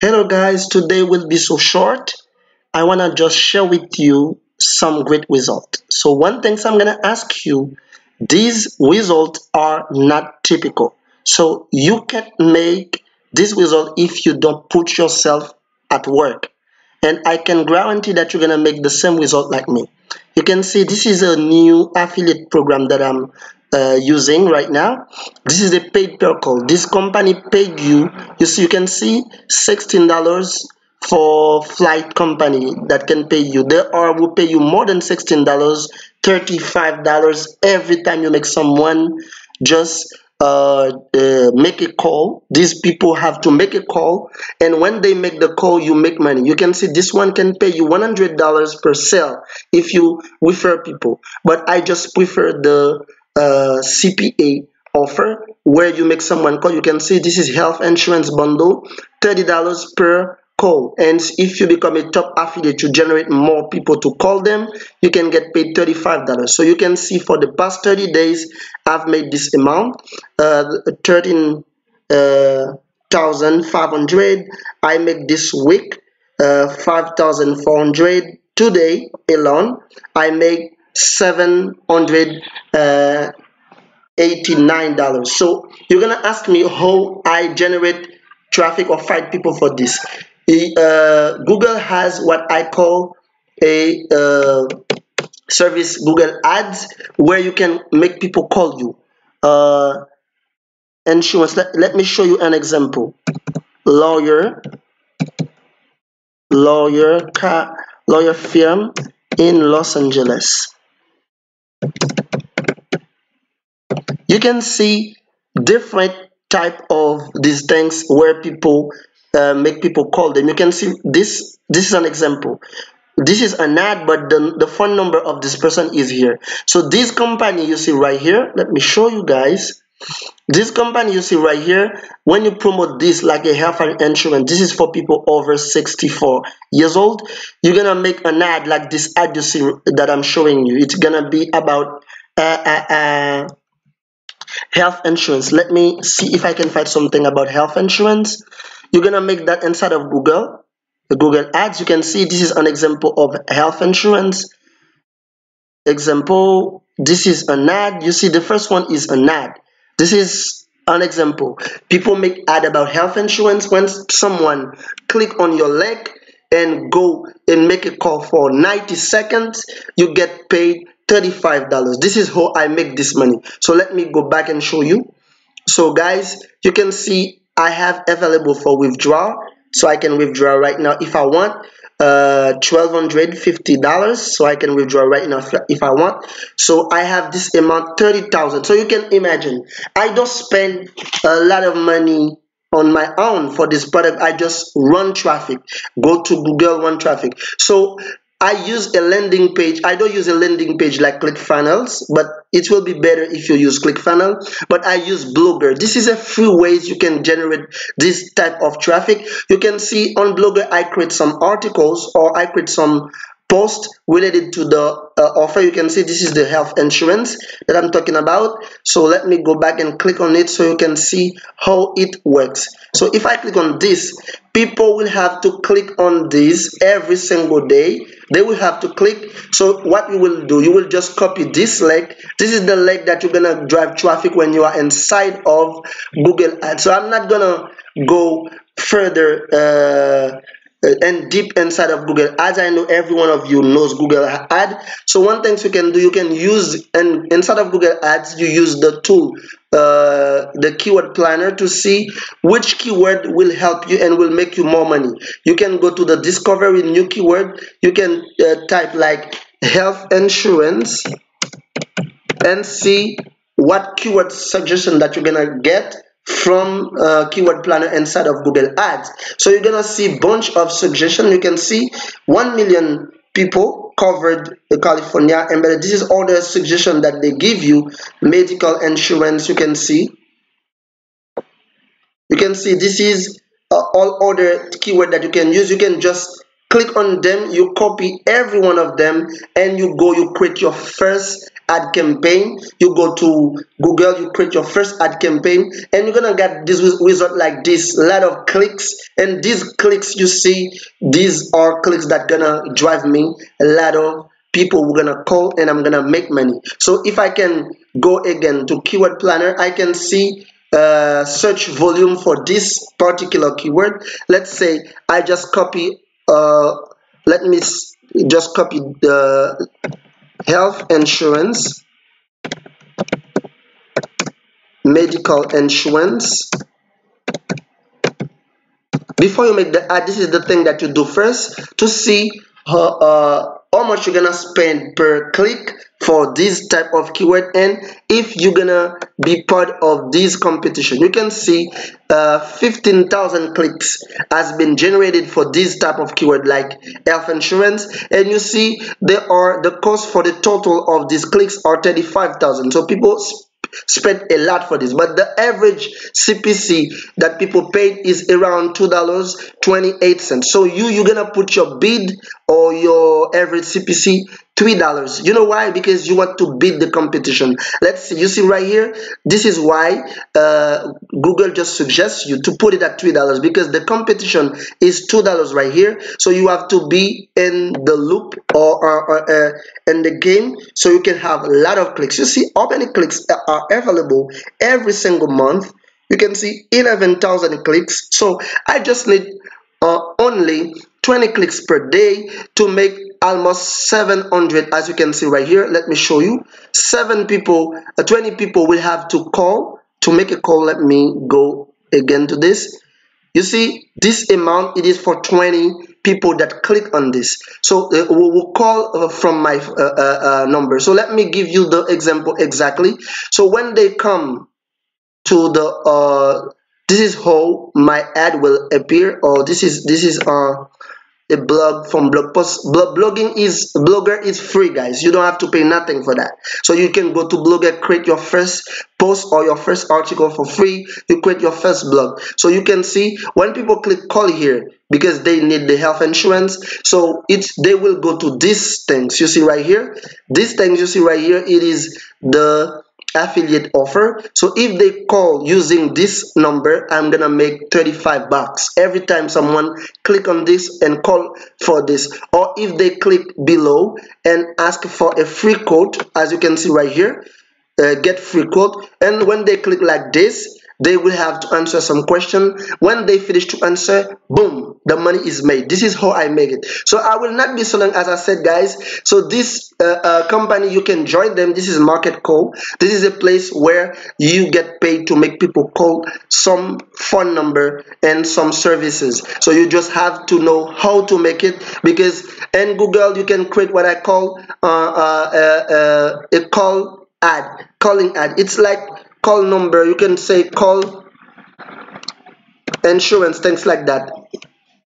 Hello guys, today will be so short. I want to just share with you some great result. So one thing I'm going to ask you, these results are not typical. So you can't make this result if you don't put yourself at work. And I can guarantee that you're going to make the same result like me. You can see this is a new affiliate program that I'm uh, using right now. This is the paid per call. This company paid you you see you can see 16 dollars for flight company that can pay you. There are will pay you more than 16 dollars 35 dollars every time you make someone just uh, uh, make a call. These people have to make a call and when they make the call you make money. You can see this one can pay you $100 per sale if you refer people. But I just prefer the uh, CPA offer where you make someone call. You can see this is health insurance bundle, $30 per call. And if you become a top affiliate, you generate more people to call them, you can get paid $35. So you can see for the past 30 days, I've made this amount, uh, 13, uh, 1500 I make this week uh, 5400 today alone I make $789 uh, so you're gonna ask me how I generate traffic or find people for this. Uh, Google has what I call a uh, service Google Ads where you can make people call you. Uh, insurance let, let me show you an example. Lawyer lawyer car lawyer firm in Los Angeles you can see different type of these things where people uh, make people call them. You can see this this is an example. This is an ad but the, the phone number of this person is here. So this company you see right here let me show you guys this company you see right here when you promote this like a health insurance this is for people over 64 years old you're gonna make an ad like this ad you see that i'm showing you. It's gonna be about uh, uh, uh, health insurance. Let me see if I can find something about health insurance. You're gonna make that inside of Google the Google ads. You can see this is an example of health insurance. Example this is an ad. You see the first one is an ad this is an example. People make ad about health insurance when someone click on your link and go and make a call for 90 seconds you get paid $35 this is how I make this money. So let me go back and show you. So guys you can see I have available for withdrawal. So I can withdraw right now if I want uh $1250 so I can withdraw right now if, if I want. So I have this amount 30,000 so you can imagine I don't spend a lot of money on my own for this product. I just run traffic. Go to Google run traffic. So I use a landing page. I don't use a landing page like ClickFunnels, but it will be better if you use ClickFunnels. But I use Blogger. This is a free ways you can generate this type of traffic. You can see on Blogger, I create some articles or I create some post related to the uh, offer you can see this is the health insurance that I'm talking about so let me go back and click on it so you can see how it works so if I click on this people will have to click on this every single day they will have to click. So what you will do you will just copy this leg. This is the leg that you're gonna drive traffic when you are inside of Google Ads. So I'm not gonna go further uh, and deep inside of Google Ads. I know every one of you knows Google Ad. So one thing you can do, you can use and inside of Google Ads, you use the tool, uh, the keyword planner to see which keyword will help you and will make you more money. You can go to the discovery new keyword. You can uh, type like health insurance and see what keyword suggestion that you're gonna get from uh, keyword planner inside of Google Ads. So you're gonna see bunch of suggestions. You can see 1 million people covered the California and this is all the suggestion that they give you medical insurance you can see you can see this is uh, all other keyword that you can use you can just click on them you copy every one of them and you go you create your first ad campaign. You go to google you create your first ad campaign and you're gonna get this result like this. A lot of clicks and these clicks you see these are clicks that gonna drive me. A lot of people who gonna call and i'm gonna make money. So if i can go again to keyword planner i can see uh, search volume for this particular keyword. Let's say I just copy uh, let me just copy the health insurance medical insurance. Before you make the ad this is the thing that you do first to see uh, how much you're gonna spend per click for this type of keyword and if you're gonna be part of this competition. You can see uh, 15,000 clicks has been generated for this type of keyword like health insurance. And you see there are the cost for the total of these clicks are 35,000 so people spent a lot for this. But the average cpc that people paid is around two dollars 28 cents. So you you're gonna put your bid or your average cpc three dollars. You know why? Because you want to beat the competition. Let's see you see right here? This is why uh, google just suggests you to put it at three dollars because the competition is two dollars right here. So you have to be in the loop or, or, or uh, in the game so you can have a lot of clicks. You see how many clicks are available every single month? You can see 11,000 clicks. So I just need uh, only 20 clicks per day to make almost 700 as you can see right here. Let me show you. Seven people uh, 20 people will have to call. To make a call let me go again to this. You see this amount it is for 20 people that click on this. So uh, we will call uh, from my uh, uh, uh, number. So let me give you the example exactly. So when they come to the uh, this is how my ad will appear or this is this is uh a blog from blog post blogging is blogger is free guys. You don't have to pay nothing for that. So you can go to blogger create your first post or your first article for free. You create your first blog. So you can see when people click call here because they need the health insurance. So it's they will go to these things. You see right here? These things you see right here it is the affiliate offer. So if they call using this number i'm gonna make 35 bucks. Every time someone click on this and call for this or if they click below and ask for a free quote as you can see right here uh, get free quote. And when they click like this they will have to answer some question. When they finish to answer boom the money is made. This is how i make it. So i will not be selling as i said guys. So this uh, uh, company you can join them. This is Marketcall. This is a place where you get paid to make people call some phone number and some services. So you just have to know how to make it because in google you can create what i call uh, uh, uh, uh a call ad calling ad. It's like call number. You can say call insurance things like that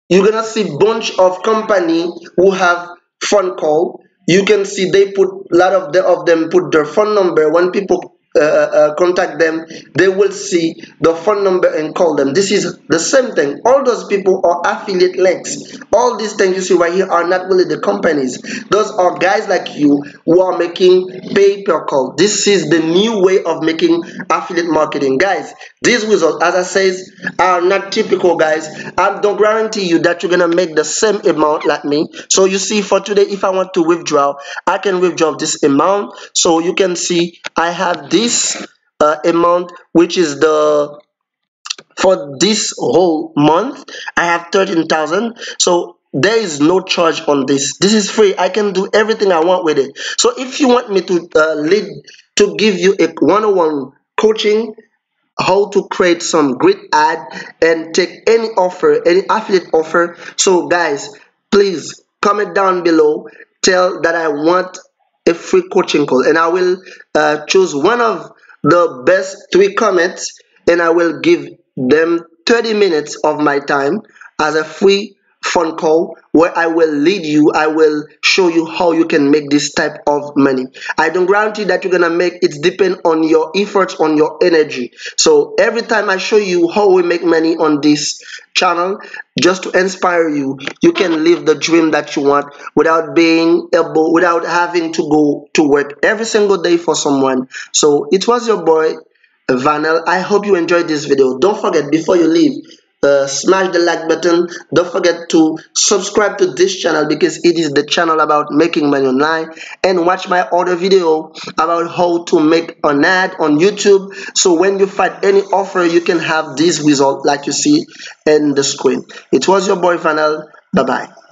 you're gonna see bunch of company who have phone call. You can see they put a lot of, the, of them put their phone number. When people uh, uh, contact them they will see the phone number and call them. This is the same thing. All those people are affiliate links. All these things you see right here are not really the companies. Those are guys like you who are making pay per call this is the new way of making affiliate marketing. Guys these results as i says are not typical guys. I don't guarantee you that you're gonna make the same amount like me. So you see for today if i want to withdraw i can withdraw this amount. So you can see i have this this uh, amount which is the for this whole month I have 13,000 so there is no charge on this. This is free. I can do everything I want with it. So if you want me to uh, lead to give you a one-on-one coaching how to create some great ad and take any offer any affiliate offer. So guys please comment down below. Tell that I want a free coaching call. And I will uh, choose one of the best three comments and I will give them 30 minutes of my time as a free phone call where I will lead you. I will show you how you can make this type of money. I don't guarantee that you're gonna make it depend on your efforts, on your energy. So every time I show you how we make money on this channel, just to inspire you, you can live the dream that you want without being able, without having to go to work every single day for someone. So it was your boy Vanel. I hope you enjoyed this video. Don't forget before you leave, uh, smash the like button. Don't forget to subscribe to this channel because it is the channel about making money online and watch my other video about how to make an ad on YouTube. So when you find any offer, you can have this result like you see in the screen. It was your boy Vanel. Bye bye.